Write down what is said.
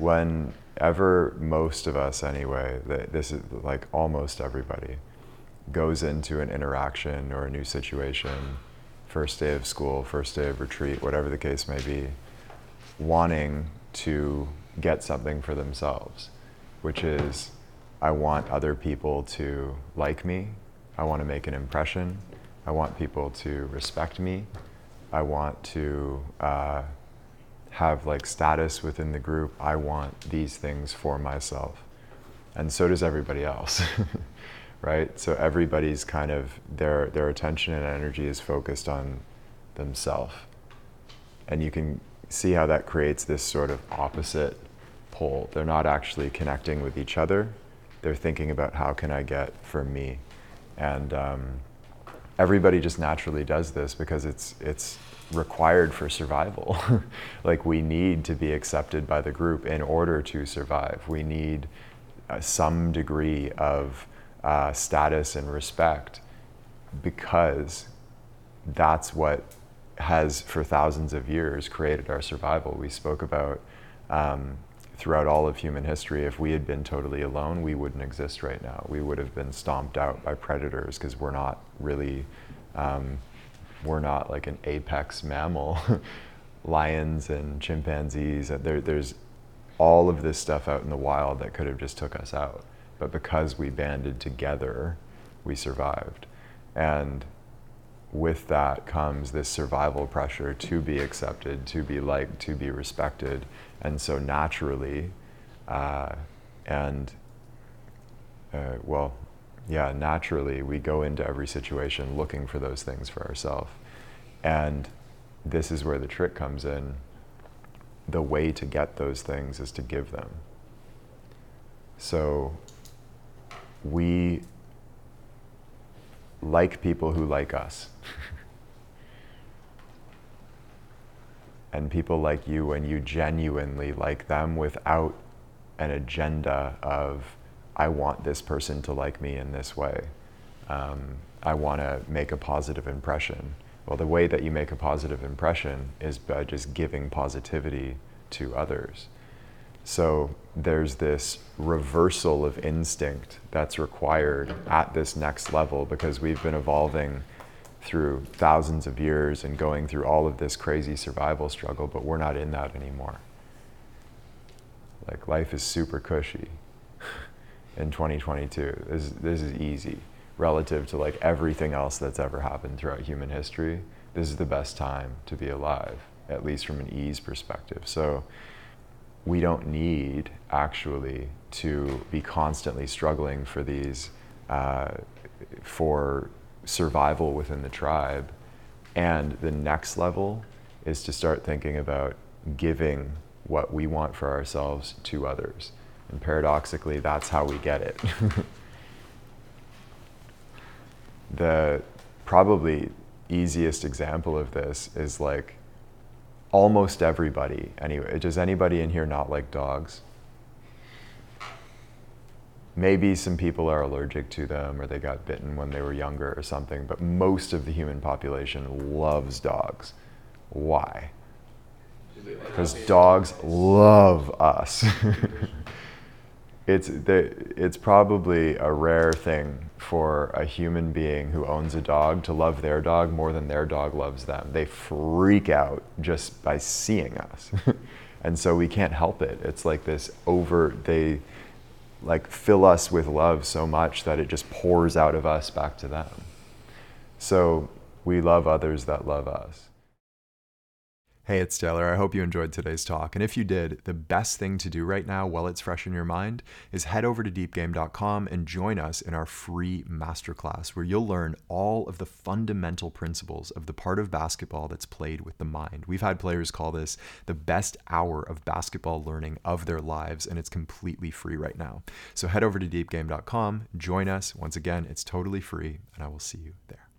whenever most of us, anyway, this is like almost everybody, goes into an interaction or a new situation, first day of school, first day of retreat, whatever the case may be, wanting to get something for themselves, which is I want other people to like me, I want to make an impression, I want people to respect me, I want to uh, have like status within the group, I want these things for myself. And so does everybody else. right? So everybody's kind of their their attention and energy is focused on themselves. And you can see how that creates this sort of opposite pole. They're not actually connecting with each other. They're thinking about how can I get for me, and um, everybody just naturally does this because it's it's required for survival. like we need to be accepted by the group in order to survive. We need uh, some degree of uh, status and respect because that's what has for thousands of years created our survival. We spoke about um, throughout all of human history, if we had been totally alone, we wouldn't exist right now. We would have been stomped out by predators because we're not really, um, we're not like an apex mammal. Lions and chimpanzees, there, there's all of this stuff out in the wild that could have just took us out. But because we banded together, we survived. And with that comes this survival pressure to be accepted, to be liked, to be respected. And so naturally, uh, and uh, well, yeah, naturally, we go into every situation looking for those things for ourselves. And this is where the trick comes in. The way to get those things is to give them. So we like people who like us. and people like you when you genuinely like them without an agenda of, I want this person to like me in this way. Um, I want to make a positive impression. Well, the way that you make a positive impression is by just giving positivity to others. So there's this reversal of instinct that's required at this next level because we've been evolving through thousands of years and going through all of this crazy survival struggle, but we're not in that anymore. Like life is super cushy in 2022. This, this is easy relative to like everything else that's ever happened throughout human history. This is the best time to be alive, at least from an ease perspective. So we don't need actually to be constantly struggling for these uh, for survival within the tribe. And the next level is to start thinking about giving what we want for ourselves to others. And paradoxically that's how we get it. The probably easiest example of this is like almost everybody. Anyway does anybody in here not like dogs? Maybe some people are allergic to them or they got bitten when they were younger or something but most of the human population loves dogs. Why? Because dogs love us it's the, it's probably a rare thing for a human being who owns a dog to love their dog more than their dog loves them. They freak out just by seeing us. and so we can't help it. It's like this over they like fill us with love so much that it just pours out of us back to them. So we love others that love us. Hey, it's Taylor. I hope you enjoyed today's talk. And if you did, the best thing to do right now while it's fresh in your mind is head over to deepgame.com and join us in our free masterclass where you'll learn all of the fundamental principles of the part of basketball that's played with the mind. We've had players call this the best hour of basketball learning of their lives, and it's completely free right now. So head over to deepgame.com, join us. Once again, it's totally free, and I will see you there.